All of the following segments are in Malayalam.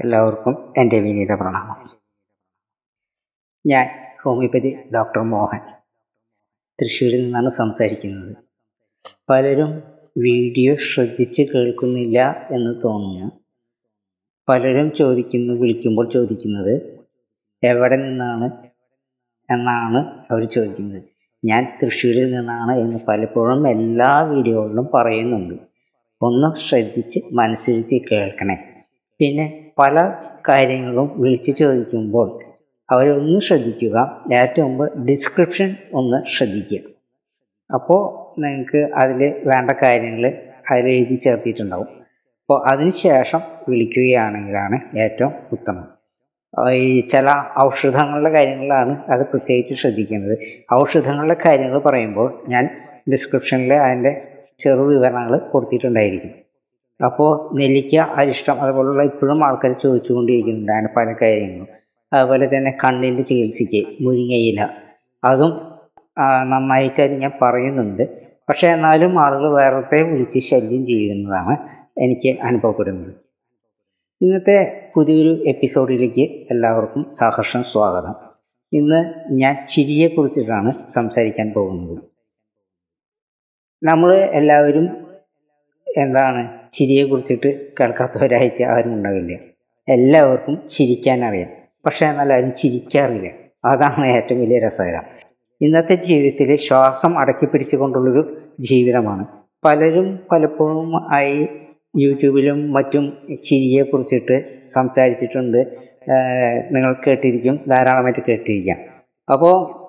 എല്ലാവർക്കും എന്റെ വിനീത പ്രണാമം. ഞാൻ ഹോമിയോപ്പതി ഡോക്ടർ മോഹൻ. തൃശ്ശൂരിൽ നിന്നാണ് സംസാരിക്കുന്നത്. പലരും വീഡിയോ ശ്രദ്ധിച്ച് കേൾക്കുന്നില്ല എന്ന് തോന്നുന്നു. പലരും ചോദിക്കുന്നു വിളിക്കുമ്പോൾ ചോദിക്കുന്നത് എവിടെ നിന്നാണ്? എന്നാണ് അവർ ചോദിക്കുന്നത്. ഞാൻ തൃശ്ശൂരിൽ നിന്നാണ് എന്ന് പലപ്പോഴും എല്ലാ വീഡിയോകളിലും പറയുന്നുണ്ട്. ഒന്ന് ശ്രദ്ധിച്ച് മനസ്സിരുത്തി കേൾക്കണേ. പിന്നെ പല കാര്യങ്ങളും വിളിച്ചു ചോദിക്കുമ്പോൾ അവരൊന്ന് ശ്രദ്ധിക്കുക. ഏറ്റവും മുമ്പ് ഡിസ്ക്രിപ്ഷൻ ഒന്ന് ശ്രദ്ധിക്കുക. അപ്പോൾ നിങ്ങൾക്ക് അതിൽ വേണ്ട കാര്യങ്ങൾ അതിൽ എഴുതി ചേർത്തിട്ടുണ്ടാവും. അപ്പോൾ അതിന് ശേഷം വിളിക്കുകയാണെങ്കിലാണ് ഏറ്റവും ഉത്തമം. ഈ ചില ഔഷധങ്ങളുടെ കാര്യങ്ങളാണ് അത് പ്രത്യേകിച്ച് ശ്രദ്ധിക്കേണ്ടത്. ഔഷധങ്ങളുടെ കാര്യങ്ങൾ പറയുമ്പോൾ ഞാൻ ഡിസ്ക്രിപ്ഷനിൽ അതിന്റെ ചെറു വിവരണങ്ങൾ കൊടുത്തിട്ടുണ്ടായിരിക്കും. അപ്പോൾ നെല്ലിക്ക അരിഷ്ടം അതുപോലുള്ള ഇപ്പോഴും ആൾക്കാർ ചോദിച്ചുകൊണ്ടിരിക്കുന്നുണ്ട്. അങ്ങനെ പല കാര്യങ്ങളും. അതുപോലെ തന്നെ കണ്ണിന്റെ ചികിത്സയ്ക്ക് മുരിങ്ങയില അതും നന്നായിട്ട് ഞാൻ പറയുന്നുണ്ട്. പക്ഷേ എന്നാലും ആളുകൾ വേറത്തെ വിളിച്ച് ശല്യം ചെയ്യുന്നതാണ് എനിക്ക് അനുഭവപ്പെടുന്നത്. ഇന്നത്തെ പുതിയൊരു എപ്പിസോഡിലേക്ക് എല്ലാവർക്കും സഹർഷം സ്വാഗതം. ഇന്ന് ഞാൻ ചിരിയെക്കുറിച്ചിട്ടാണ് സംസാരിക്കാൻ പോകുന്നത്. നമ്മൾ എല്ലാവരും എന്താണ് ചിരിയെ കുറിച്ചിട്ട് കേൾക്കാത്തവരായിട്ട് ആരും ഉണ്ടാവില്ല. എല്ലാവർക്കും ചിരിക്കാൻ അറിയാം. പക്ഷേ എന്നാൽ ആരും ചിരിക്കാറില്ല. അതാണ് ഏറ്റവും വലിയ രസകരം. ഇന്നത്തെ ജീവിതത്തിൽ ശ്വാസം അടക്കി പിടിച്ചുകൊണ്ടുള്ളൊരു ജീവിതമാണ്. പലരും പലപ്പോഴും ആയി യൂട്യൂബിലും മറ്റും ചിരിയെ കുറിച്ചിട്ട് സംസാരിച്ചിട്ടുണ്ട്. നിങ്ങൾ കേട്ടിരിക്കും ധാരാളമായിട്ട് കേട്ടിരിക്കാം. അപ്പോൾ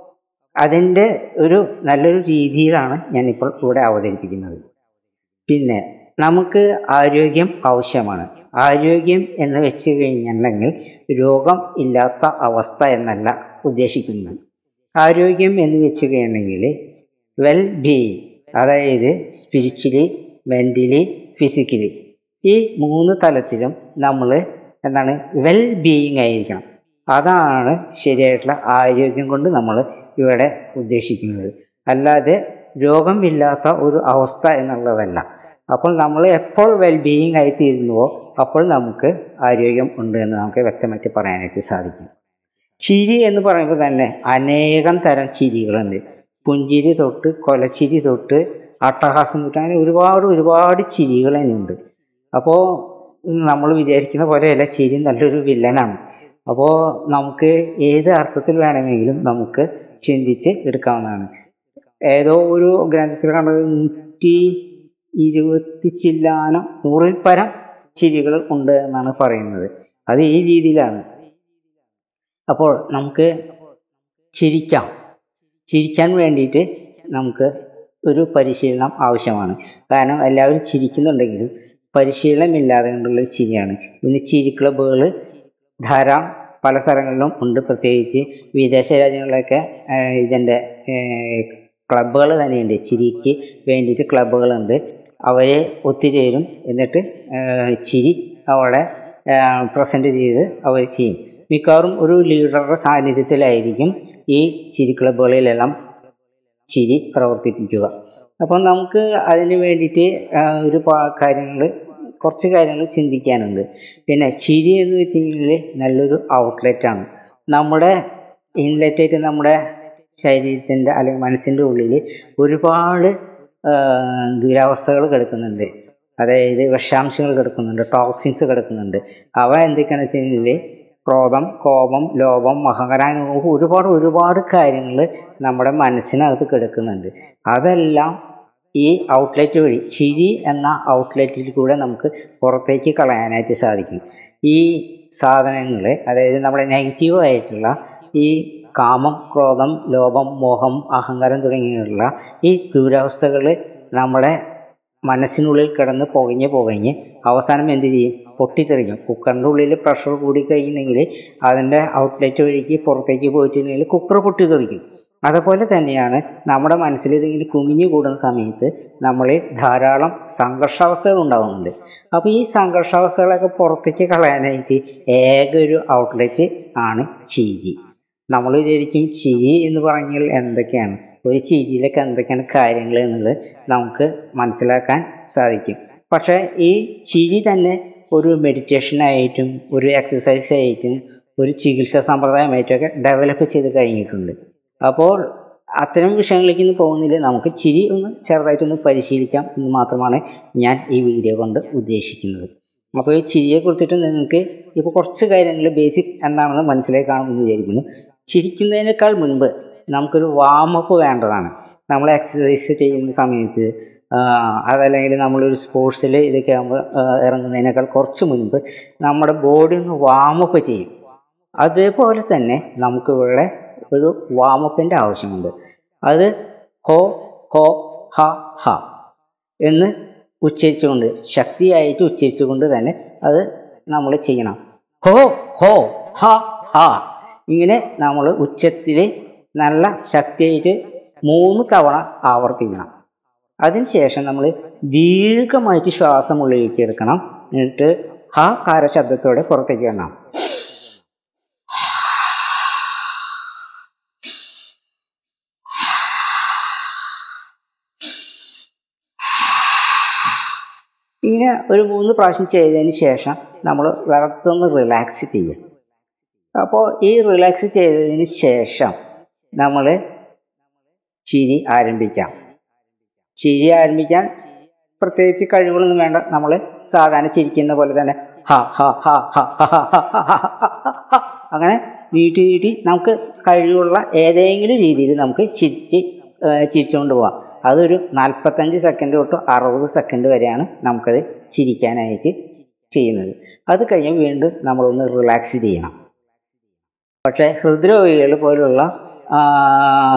അതിന്റെ ഒരു നല്ലൊരു രീതിയിലാണ് ഞാനിപ്പോൾ ഇവിടെ അവതരിപ്പിക്കുന്നത്. പിന്നെ നമുക്ക് ആരോഗ്യം ആവശ്യമാണ്. ആരോഗ്യം എന്ന് വെച്ച് കഴിഞ്ഞിട്ടുണ്ടെങ്കിൽ രോഗം ഇല്ലാത്ത അവസ്ഥ എന്നല്ല ഉദ്ദേശിക്കുന്നത്. ആരോഗ്യം എന്ന് വെച്ച് കഴിഞ്ഞെങ്കിൽ വെൽ ബീയിങ് അതായത് സ്പിരിച്വലി മെന്റലി ഫിസിക്കലി ഈ മൂന്ന് തലത്തിലും നമ്മൾ എന്താണ് വെൽ ബീയിങ് ആയിരിക്കണം. അതാണ് ശരിയായിട്ടുള്ള ആരോഗ്യം കൊണ്ട് നമ്മൾ ഇവിടെ ഉദ്ദേശിക്കുന്നത്. അല്ലാതെ രോഗമില്ലാത്ത ഒരു അവസ്ഥ എന്നുള്ളതല്ല. അപ്പോൾ നമ്മൾ എപ്പോൾ വെൽ ബീയിങ് ആയിത്തീരുന്നുവോ അപ്പോൾ നമുക്ക് ആരോഗ്യം ഉണ്ട് എന്ന് നമുക്ക് വ്യക്തമായിട്ട് പറയാനായിട്ട് സാധിക്കും. ചിരി എന്ന് പറയുമ്പോൾ തന്നെ അനേകം തരം ചിരികളുണ്ട്. പുഞ്ചിരി തൊട്ട് കൊലച്ചിരി തൊട്ട് അട്ടഹാസം തൊട്ട് അങ്ങനെ ഒരുപാട് ഒരുപാട് ചിരികൾ തന്നെയുണ്ട്. അപ്പോൾ നമ്മൾ വിചാരിക്കുന്ന പോലെയല്ല ചിരി നല്ലൊരു വില്ലനാണ്. അപ്പോൾ നമുക്ക് ഏത് അർത്ഥത്തിൽ വേണമെങ്കിലും നമുക്ക് ചിന്തിച്ച് എടുക്കാവുന്നതാണ്. ഏതോ ഒരു ഗ്രന്ഥത്തിൽ കണ്ടത് നൂറ്റി ഇരുപത്തി ചില്ലാനം നൂറിൽ പരം ചിരികൾ ഉണ്ട് എന്നാണ് പറയുന്നത്. അത് ഈ രീതിയിലാണ്. അപ്പോൾ നമുക്ക് ചിരിക്കാം. ചിരിക്കാൻ വേണ്ടിയിട്ട് നമുക്ക് ഒരു പരിശീലനം ആവശ്യമാണ്. കാരണം എല്ലാവരും ചിരിക്കുന്നുണ്ടെങ്കിലും പരിശീലനമില്ലാതെ കൊണ്ടുള്ള ചിരിയാണ്. ഇന്ന് ചിരി ക്ലബ്ബുകൾ ധാരാളം പല സ്ഥലങ്ങളിലും ഉണ്ട്. പ്രത്യേകിച്ച് വിദേശ രാജ്യങ്ങളിലൊക്കെ ഇതിന്റെ ക്ലബ്ബുകൾ തന്നെയുണ്ട്. ചിരിക്ക് വേണ്ടിയിട്ട് ക്ലബ്ബുകളുണ്ട്. അവർ ഒത്തുചേരും എന്നിട്ട് ചിരി അവിടെ പ്രസന്റ് ചെയ്ത് അവർ ചെയ്യും. മിക്കവാറും ഒരു ലീഡറുടെ സാന്നിധ്യത്തിലായിരിക്കും ഈ ചിരി ക്ലബ്ബുകളിലെല്ലാം ചിരി പ്രവർത്തിപ്പിക്കുക. അപ്പം നമുക്ക് അതിന് വേണ്ടിയിട്ട് ഒരു കാര്യങ്ങൾ കുറച്ച് കാര്യങ്ങൾ ചിന്തിക്കാനുണ്ട്. പിന്നെ ചിരി എന്ന് വെച്ച് കഴിഞ്ഞാൽ നല്ലൊരു ഔട്ട്ലെറ്റാണ് നമ്മുടെ ഇൻലെറ്റായിട്ട് നമ്മുടെ ശരീരത്തിന്റെ അല്ലെങ്കിൽ മനസ്സിന്റെ ഉള്ളിൽ ഒരുപാട് ദുരാവസ്ഥകൾ കിടക്കുന്നുണ്ട്. അതായത് വിഷാംശങ്ങൾ കിടക്കുന്നുണ്ട് ടോക്സിൻസ് കിടക്കുന്നുണ്ട്. അവ എന്തൊക്കെയാണെന്ന് വെച്ച് കഴിഞ്ഞാൽ ക്രോധം കോപം ലോപം അഹങ്കാരം ഒരുപാട് ഒരുപാട് കാര്യങ്ങൾ നമ്മുടെ മനസ്സിനകത്ത് കിടക്കുന്നുണ്ട്. അതെല്ലാം ഈ ഔട്ട്ലെറ്റ് വഴി ചിരി എന്ന ഔട്ട്ലെറ്റിൽ കൂടെ നമുക്ക് പുറത്തേക്ക് കളയാനായിട്ട് സാധിക്കും. ഈ സാധനങ്ങൾ അതായത് നമ്മുടെ നെഗറ്റീവ് ആയിട്ടുള്ള ഈ കാമം ക്രോധം ലോഭം മോഹം അഹങ്കാരം തുടങ്ങിയുള്ള ഈ ദുരവസ്ഥകൾ നമ്മുടെ മനസ്സിനുള്ളിൽ കിടന്ന് പുകഞ്ഞ് പുകഞ്ഞ് അവസാനം എന്ത് ചെയ്യും? പൊട്ടിത്തെറിക്കും കുക്കറിന്റെ ഉള്ളിൽ പ്രഷർ കൂടി കഴിഞ്ഞെങ്കിൽ അതിന്റെ ഔട്ട്ലെറ്റ് വഴിക്ക് പുറത്തേക്ക് പോയിട്ടില്ലെങ്കിൽ കുക്കർ പൊട്ടിത്തെറിക്കും. അതുപോലെ തന്നെയാണ് നമ്മുടെ മനസ്സിൽ ഇതിങ്ങനെ കുമിഞ്ഞു കൂടുന്ന സമയത്ത് നമ്മളിൽ ധാരാളം സംഘർഷാവസ്ഥകൾ ഉണ്ടാകുന്നുണ്ട് അപ്പോൾ ഈ സംഘർഷാവസ്ഥകളൊക്കെ പുറത്തേക്ക് കളയാനായിട്ട് ഏക ഒരു ഔട്ട്ലെറ്റ് ആണ് ചിരി നമ്മൾ വിചാരിക്കും ചിരി എന്ന് പറഞ്ഞാൽ എന്തൊക്കെയാണ്? ഒരു ചിരിയിലൊക്കെ എന്തൊക്കെയാണ് കാര്യങ്ങൾ എന്നുള്ളത് നമുക്ക് മനസ്സിലാക്കാൻ സാധിക്കും. പക്ഷേ ഈ ചിരി തന്നെ ഒരു മെഡിറ്റേഷനായിട്ടും ഒരു എക്സസൈസ് ആയിട്ടും ഒരു ചികിത്സാ സമ്പ്രദായമായിട്ടൊക്കെ ഡെവലപ്പ് ചെയ്ത് കഴിഞ്ഞിട്ടുണ്ട്. അപ്പോൾ അത്തരം വിഷയങ്ങളിലേക്ക് ഇന്ന് പോകുന്നില്ല നമുക്ക് ചിരി ഒന്ന് ചെറുതായിട്ടൊന്ന് പരിശീലിക്കാം എന്ന് മാത്രമാണ് ഞാൻ ഈ വീഡിയോ കൊണ്ട് ഉദ്ദേശിക്കുന്നത്. അപ്പോൾ ഈ ചിരിയെ കുറിച്ചിട്ട് നിങ്ങൾക്ക് ഇപ്പോൾ കുറച്ച് കാര്യങ്ങൾ ബേസിക് എന്താണെന്ന് മനസ്സിലായി വിചാരിക്കുന്നു. ചിരിക്കുന്നതിനേക്കാൾ മുൻപ് നമുക്കൊരു വാമപ്പ് വേണ്ടതാണ്. നമ്മൾ എക്സസൈസ് ചെയ്യുന്ന സമയത്ത് അതല്ലെങ്കിൽ നമ്മളൊരു സ്പോർട്സിൽ ഇതൊക്കെ ആകുമ്പോൾ ഇറങ്ങുന്നതിനേക്കാൾ കുറച്ച് മുൻപ് നമ്മുടെ ബോഡി ഒന്ന് വാമപ്പ് ചെയ്യും. അതേപോലെ തന്നെ നമുക്കിവിടെ ഒരു വാമപ്പിന്റെ ആവശ്യമുണ്ട്. അത് ഹോ ഹോ ഹ ഹ എന്ന് ഉച്ചരിച്ചുകൊണ്ട് ശക്തിയായിട്ട് ഉച്ചരിച്ചുകൊണ്ട് തന്നെ അത് നമ്മൾ ചെയ്യണം. ഹോ ഹോ ഹ ഹ ഇങ്ങനെ നമ്മൾ ഉച്ചത്തിൽ നല്ല ശക്തിയായിട്ട് മൂന്ന് തവണ ആവർത്തിക്കണം. അതിനുശേഷം നമ്മൾ ദീർഘമായിട്ട് ശ്വാസം ഉള്ളിലേക്ക് എടുക്കണം. എന്നിട്ട് ഹ കാര ശബ്ദത്തോടെ പുറത്തേക്ക് വരണം. ഇങ്ങനെ ഒരു മൂന്ന് പ്രാവശ്യം ചെയ്തതിന് ശേഷം നമ്മൾ വെറുത്തൊന്ന് റിലാക്സ് ചെയ്യും അപ്പോൾ ഈ റിലാക്സ് ചെയ്തതിന് ശേഷം നമ്മൾ ചിരി ആരംഭിക്കാം ചിരി ആരംഭിക്കാൻ പ്രത്യേകിച്ച് കഴിവുകളൊന്നും വേണ്ട നമ്മൾ സാധാരണ ചിരിക്കുന്ന പോലെ തന്നെ ഹ ഹ അങ്ങനെ നീട്ടി നീട്ടി നമുക്ക് കഴിവുള്ള ഏതെങ്കിലും രീതിയിൽ നമുക്ക് ചിരിച്ച് ചിരിച്ചുകൊണ്ട് പോവാം അതൊരു നാൽപ്പത്തഞ്ച് സെക്കൻഡ് തൊട്ട് അറുപത് സെക്കൻഡ് വരെയാണ് നമുക്കത് ചിരിക്കാനായിട്ട് ചെയ്യുന്നത് അത് കഴിഞ്ഞ് വീണ്ടും നമ്മളൊന്ന് റിലാക്സ് ചെയ്യണം പക്ഷേ ഹൃദ്രോഗികൾ പോലുള്ള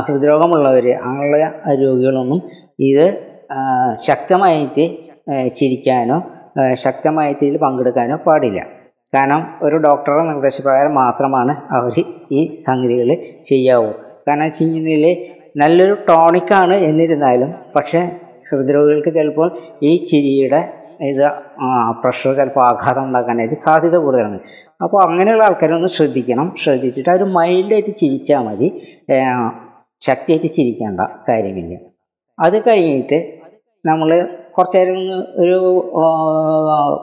ഹൃദ്രോഗമുള്ളവർ അങ്ങനെയുള്ള രോഗികളൊന്നും ഇത് ശക്തമായിട്ട് ചിരിക്കാനോ ശക്തമായിട്ട് ഇതിൽ പങ്കെടുക്കാനോ പാടില്ല. കാരണം ഒരു ഡോക്ടറുടെ നിർദ്ദേശപ്രകാരം മാത്രമാണ് അവർ ഈ സംഗതികൾ ചെയ്യാവൂ. കാരണം ചെയ്യുന്നതിൽ നല്ലൊരു ടോണിക്കാണ് എന്നിരുന്നാലും പക്ഷേ ഹൃദ്രോഗികൾക്ക് ചിലപ്പോൾ ഈ ചിരിയുടെ ഇത് പ്രഷർ ചിലപ്പോൾ ആഘാതം ഉണ്ടാക്കാനായിട്ട് സാധ്യത കൂടുതലാണ്. അപ്പോൾ അങ്ങനെയുള്ള ആൾക്കാരൊന്ന് ശ്രദ്ധിക്കണം. ശ്രദ്ധിച്ചിട്ട് അവർ മൈൽഡായിട്ട് ചിരിച്ചാൽ മതി. ശക്തിയായിട്ട് ചിരിക്കേണ്ട കാര്യമില്ല. അത് കഴിഞ്ഞിട്ട് നമ്മൾ കുറച്ച് നേരം ഒരു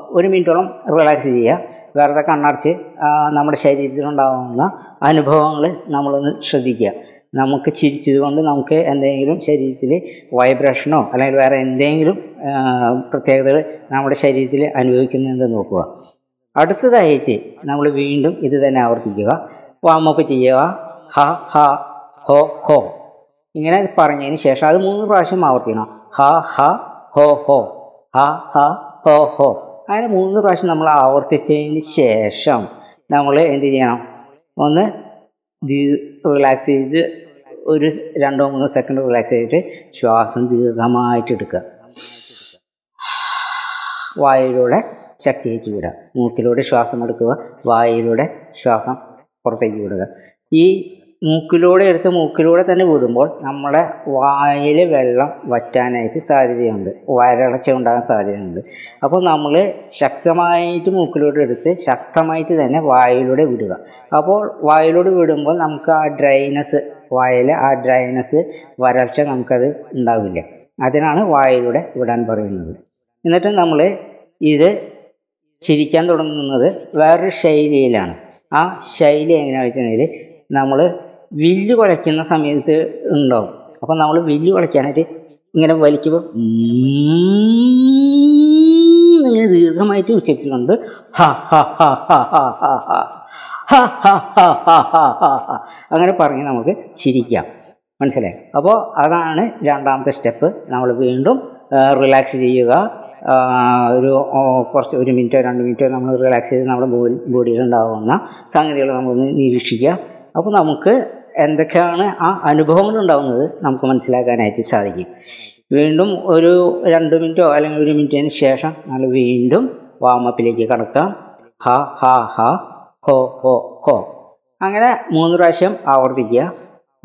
ഒരു മിനിറ്റോളം റിലാക്സ് ചെയ്യുക. വെറുതെ കണ്ണടച്ച് നമ്മുടെ ശരീരത്തിലുണ്ടാകുന്ന അനുഭവങ്ങൾ നമ്മളൊന്ന് ശ്രദ്ധിക്കുക. നമുക്ക് ചിരിച്ചത് കൊണ്ട് നമുക്ക് എന്തെങ്കിലും ശരീരത്തിൽ വൈബ്രേഷനോ അല്ലെങ്കിൽ വേറെ എന്തെങ്കിലും പ്രത്യേകതകൾ നമ്മുടെ ശരീരത്തിൽ അനുഭവിക്കുന്നുണ്ടെന്ന് നോക്കുക അടുത്തതായിട്ട് നമ്മൾ വീണ്ടും ഇത് തന്നെ ആവർത്തിക്കുക. വാമപ്പ് ചെയ്യുക. ഹ ഹ ഹോ ഹോ. ഇങ്ങനെ പറഞ്ഞതിന് ശേഷം അത് മൂന്ന് പ്രാവശ്യം ആവർത്തിക്കണം. ഹ ഹ ഹോ ഹോ. ഹ ഹ ഹോ ഹോ. അങ്ങനെ മൂന്ന് പ്രാവശ്യം നമ്മൾ ആവർത്തിച്ചതിന് ശേഷം നമ്മൾ എന്ത് ചെയ്യണം? ഒന്ന് റിലാക്സ് ചെയ്ത് ഒരു രണ്ടോ മൂന്നോ സെക്കൻഡ് റിലാക്സ് ചെയ്തിട്ട് ശ്വാസം ദീർഘമായിട്ട് എടുക്കുക. വായിലൂടെ ശക്തിയേറ്റ് വിടുക. മൂക്കിലൂടെ ശ്വാസം എടുക്കുക. വായിലൂടെ ശ്വാസം പുറത്തേക്ക് വിടുക. ഈ മൂക്കിലൂടെ എടുത്ത് മൂക്കിലൂടെ തന്നെ വിടുമ്പോൾ നമ്മുടെ വായിൽ വെള്ളം വറ്റാനായിട്ട് സാധ്യതയുണ്ട്. വരൾച്ച ഉണ്ടാകാൻ സാധ്യതയുണ്ട്. അപ്പോൾ നമ്മൾ ശക്തമായിട്ട് മൂക്കിലൂടെ എടുത്ത് ശക്തമായിട്ട് തന്നെ വായിലൂടെ വിടുക. അപ്പോൾ വായിലൂടെ വിടുമ്പോൾ നമുക്ക് ആ ഡ്രൈനസ് വായിലെ ആ ഡ്രൈനസ് വരൾച്ച നമുക്കത് ഉണ്ടാവില്ല. അതിനാണ് വായിലൂടെ വിടാൻ പറയുന്നത്. എന്നിട്ട് നമ്മൾ ഇത് ചിരിക്കാൻ തുടങ്ങുന്നത് വേറൊരു ശൈലിയിലാണ്. ആ ശൈലി എങ്ങനെയാണെന്ന് വെച്ചിട്ടുണ്ടെങ്കിൽ നമ്മൾ വില്ല് കുലയ്ക്കുന്ന സമയത്ത് ഉണ്ടാവും. അപ്പോൾ നമ്മൾ വില്ല് കുലയ്ക്കാനായിട്ട് ഇങ്ങനെ വലിക്കുമ്പോൾ ഇങ്ങനെ ദീർഘമായിട്ട് ഉച്ചരിച്ചിട്ടുണ്ട്. ഹ ഹ ഹ ഹ ഹ ഹ. അങ്ങനെ പറഞ്ഞ് നമുക്ക് ചിരിക്കാം. മനസ്സിലായി? അപ്പോൾ അതാണ് രണ്ടാമത്തെ സ്റ്റെപ്പ്. നമ്മൾ വീണ്ടും റിലാക്സ് ചെയ്യുക. ഒരു കുറച്ച് ഒരു മിനിറ്റോ രണ്ട് മിനിറ്റോ നമ്മൾ റിലാക്സ് ചെയ്ത് നമ്മുടെ ബോഡി ബോഡിയിൽ ഉണ്ടാകുന്ന സംഗതികൾ നമ്മളൊന്ന് നിരീക്ഷിക്കുക. അപ്പോൾ നമുക്ക് എന്തൊക്കെയാണ് ആ അനുഭവങ്ങൾ ഉണ്ടാകുന്നത് നമുക്ക് മനസ്സിലാക്കാനായിട്ട് സാധിക്കും. വീണ്ടും ഒരു രണ്ട് മിനിറ്റോ അല്ലെങ്കിൽ ഒരു മിനിറ്റിന് ശേഷം നമ്മൾ വീണ്ടും വാമപ്പിലേക്ക് കടക്കാം. ഹ ഹ ഹ. ഹോ ഹോ ഹോ. അങ്ങനെ മൂന്ന് പ്രാവശ്യം ആവർത്തിക്കുക.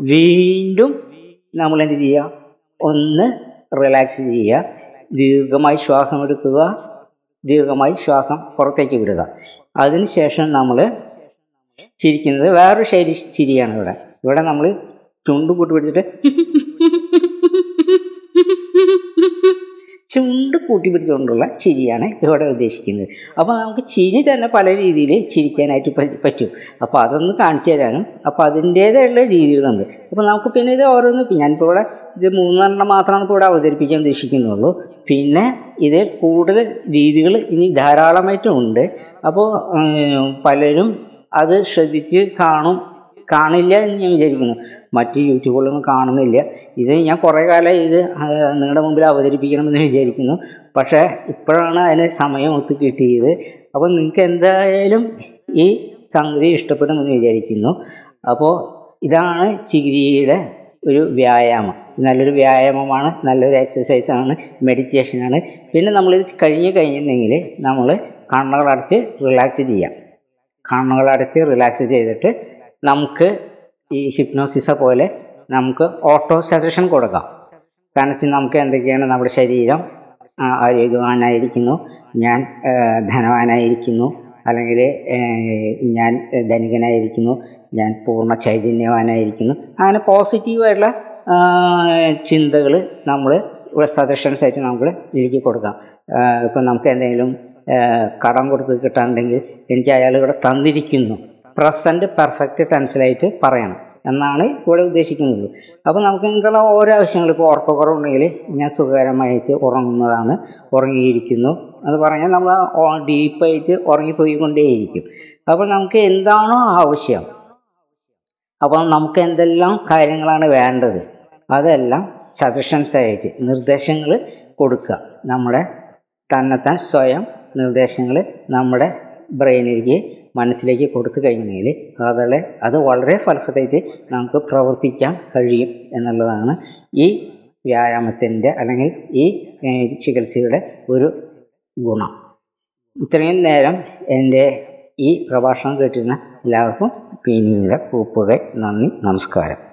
വീണ്ടും നമ്മൾ എന്ത് ചെയ്യുക? ഒന്ന് റിലാക്സ് ചെയ്യുക. ദീർഘമായി ശ്വാസം എടുക്കുക. ദീർഘമായി ശ്വാസം പുറത്തേക്ക് വിടുക. അതിനുശേഷം നമ്മൾ ചിരിക്കുന്നത് വേറൊരു ശൈലി ചിരിയാണ് ഇവിടെ. ഇവിടെ നമ്മൾ ചുണ്ടും കൂട്ടി പിടിച്ചിട്ട് ചുണ്ട് കൂട്ടിപ്പിടിച്ചുകൊണ്ടുള്ള ചിരിയാണ് ഇവിടെ ഉദ്ദേശിക്കുന്നത്. അപ്പോൾ നമുക്ക് ചിരി തന്നെ പല രീതിയിൽ ചിരിക്കാനായിട്ട് പറ്റും. അപ്പോൾ അതൊന്ന് കാണിച്ചു തരാനും. അപ്പോൾ അതിന്റേതായുള്ള രീതികളുണ്ട്. അപ്പോൾ നമുക്ക് പിന്നെ ഇത് ഓരോന്ന് ഞാനിപ്പോൾ ഇവിടെ ഇത് മൂന്നെണ്ണം മാത്രമാണ് ഇപ്പോൾ ഇവിടെ അവതരിപ്പിക്കാൻ ഉദ്ദേശിക്കുന്നുള്ളൂ. പിന്നെ ഇതിൽ കൂടുതൽ രീതികൾ ഇനി ധാരാളമായിട്ടും ഉണ്ട്. അപ്പോൾ പലരും അത് ശ്രദ്ധിച്ച് കാണും കാണില്ല എന്ന് ഞാൻ വിചാരിക്കുന്നു. മറ്റ് യൂട്യൂബുകളൊന്നും കാണുന്നില്ല. ഇത് ഞാൻ കുറേ കാലം ഇത് നിങ്ങളുടെ മുമ്പിൽ അവതരിപ്പിക്കണമെന്ന് വിചാരിക്കുന്നു. പക്ഷേ ഇപ്പോഴാണ് അതിന് സമയം ഒത്ത് കിട്ടിയത്. അപ്പോൾ നിങ്ങൾക്ക് എന്തായാലും ഈ സംഗതി ഇഷ്ടപ്പെടുമെന്ന് വിചാരിക്കുന്നു. അപ്പോൾ ഇതാണ് ചികിരിയുടെ ഒരു വ്യായാമം. നല്ലൊരു വ്യായാമമാണ് നല്ലൊരു എക്സസൈസാണ് മെഡിറ്റേഷനാണ്. പിന്നെ നമ്മളിത് കഴിഞ്ഞ് കഴിഞ്ഞിട്ടുണ്ടെങ്കിൽ നമ്മൾ കണ്ണുകളടച്ച് റിലാക്സ് ചെയ്യാം. കണ്ണുകളടച്ച് റിലാക്സ് ചെയ്തിട്ട് നമുക്ക് ഈ ഹിപ്നോസിസ പോലെ നമുക്ക് ഓട്ടോ സജഷൻ കൊടുക്കാം. കാരണം വെച്ചാൽ നമുക്ക് എന്തൊക്കെയാണ് നമ്മുടെ ശരീരം ആരോഗ്യവാനായിരിക്കുന്നു ഞാൻ ധനവാനായിരിക്കുന്നു അല്ലെങ്കിൽ ഞാൻ ധനികനായിരിക്കുന്നു ഞാൻ പൂർണ ചൈതന്യവാനായിരിക്കുന്നു. അങ്ങനെ പോസിറ്റീവായിട്ടുള്ള ചിന്തകൾ നമ്മൾ സജഷൻസ് ആയിട്ട് നമുക്ക് എനിക്ക് കൊടുക്കാം. ഇപ്പം നമുക്ക് എന്തെങ്കിലും കടം കൊടുത്ത് കിട്ടാണ്ടെങ്കിൽ എനിക്ക് അയാൾ ഇവിടെ തന്നിരിക്കുന്നു. പ്രസന്റ് പെർഫെക്റ്റ് ടെൻസിലായിട്ട് പറയണം. എന്നാണ് ഇവിടെ ഉദ്ദേശിക്കുന്നത്. അപ്പോൾ നമുക്ക് ഇങ്ങനെയുള്ള ഓരോ ആവശ്യങ്ങൾ ഇപ്പോൾ ഉറക്കക്കുറവുണ്ടെങ്കിൽ ഞാൻ സുഖകരമായിട്ട് ഉറങ്ങുന്നതാണ് ഉറങ്ങിയിരിക്കുന്നു. എന്ന് പറഞ്ഞാൽ നമ്മൾ ഡീപ്പായിട്ട് ഉറങ്ങിപ്പോയിക്കൊണ്ടേയിരിക്കും. അപ്പോൾ നമുക്ക് എന്താണോ ആവശ്യം അപ്പോൾ നമുക്ക് എന്തെല്ലാം കാര്യങ്ങളാണ് വേണ്ടത് അതെല്ലാം സജഷൻസ് ആയിട്ട് നിർദ്ദേശങ്ങൾ കൊടുക്കുക. നമ്മുടെ തന്നെത്താൻ സ്വയം നിർദ്ദേശങ്ങൾ നമ്മുടെ ബ്രെയിനിലേക്ക് മനസ്സിലേക്ക് കൊടുത്തു കഴിഞ്ഞാൽ അതല്ലേ അത് വളരെ ഫലപ്രദമായിട്ട് നമുക്ക് പ്രവർത്തിക്കാൻ കഴിയും എന്നുള്ളതാണ് ഈ വ്യായാമത്തിന്റെ അല്ലെങ്കിൽ ഈ ചികിത്സയുടെ ഒരു ഗുണം. ഇത്രയും നേരം എന്റെ ഈ പ്രഭാഷണം കേട്ടിരുന്ന എല്ലാവർക്കും പിന്നീട് കൂപ്പുകൈ നന്ദി നമസ്കാരം.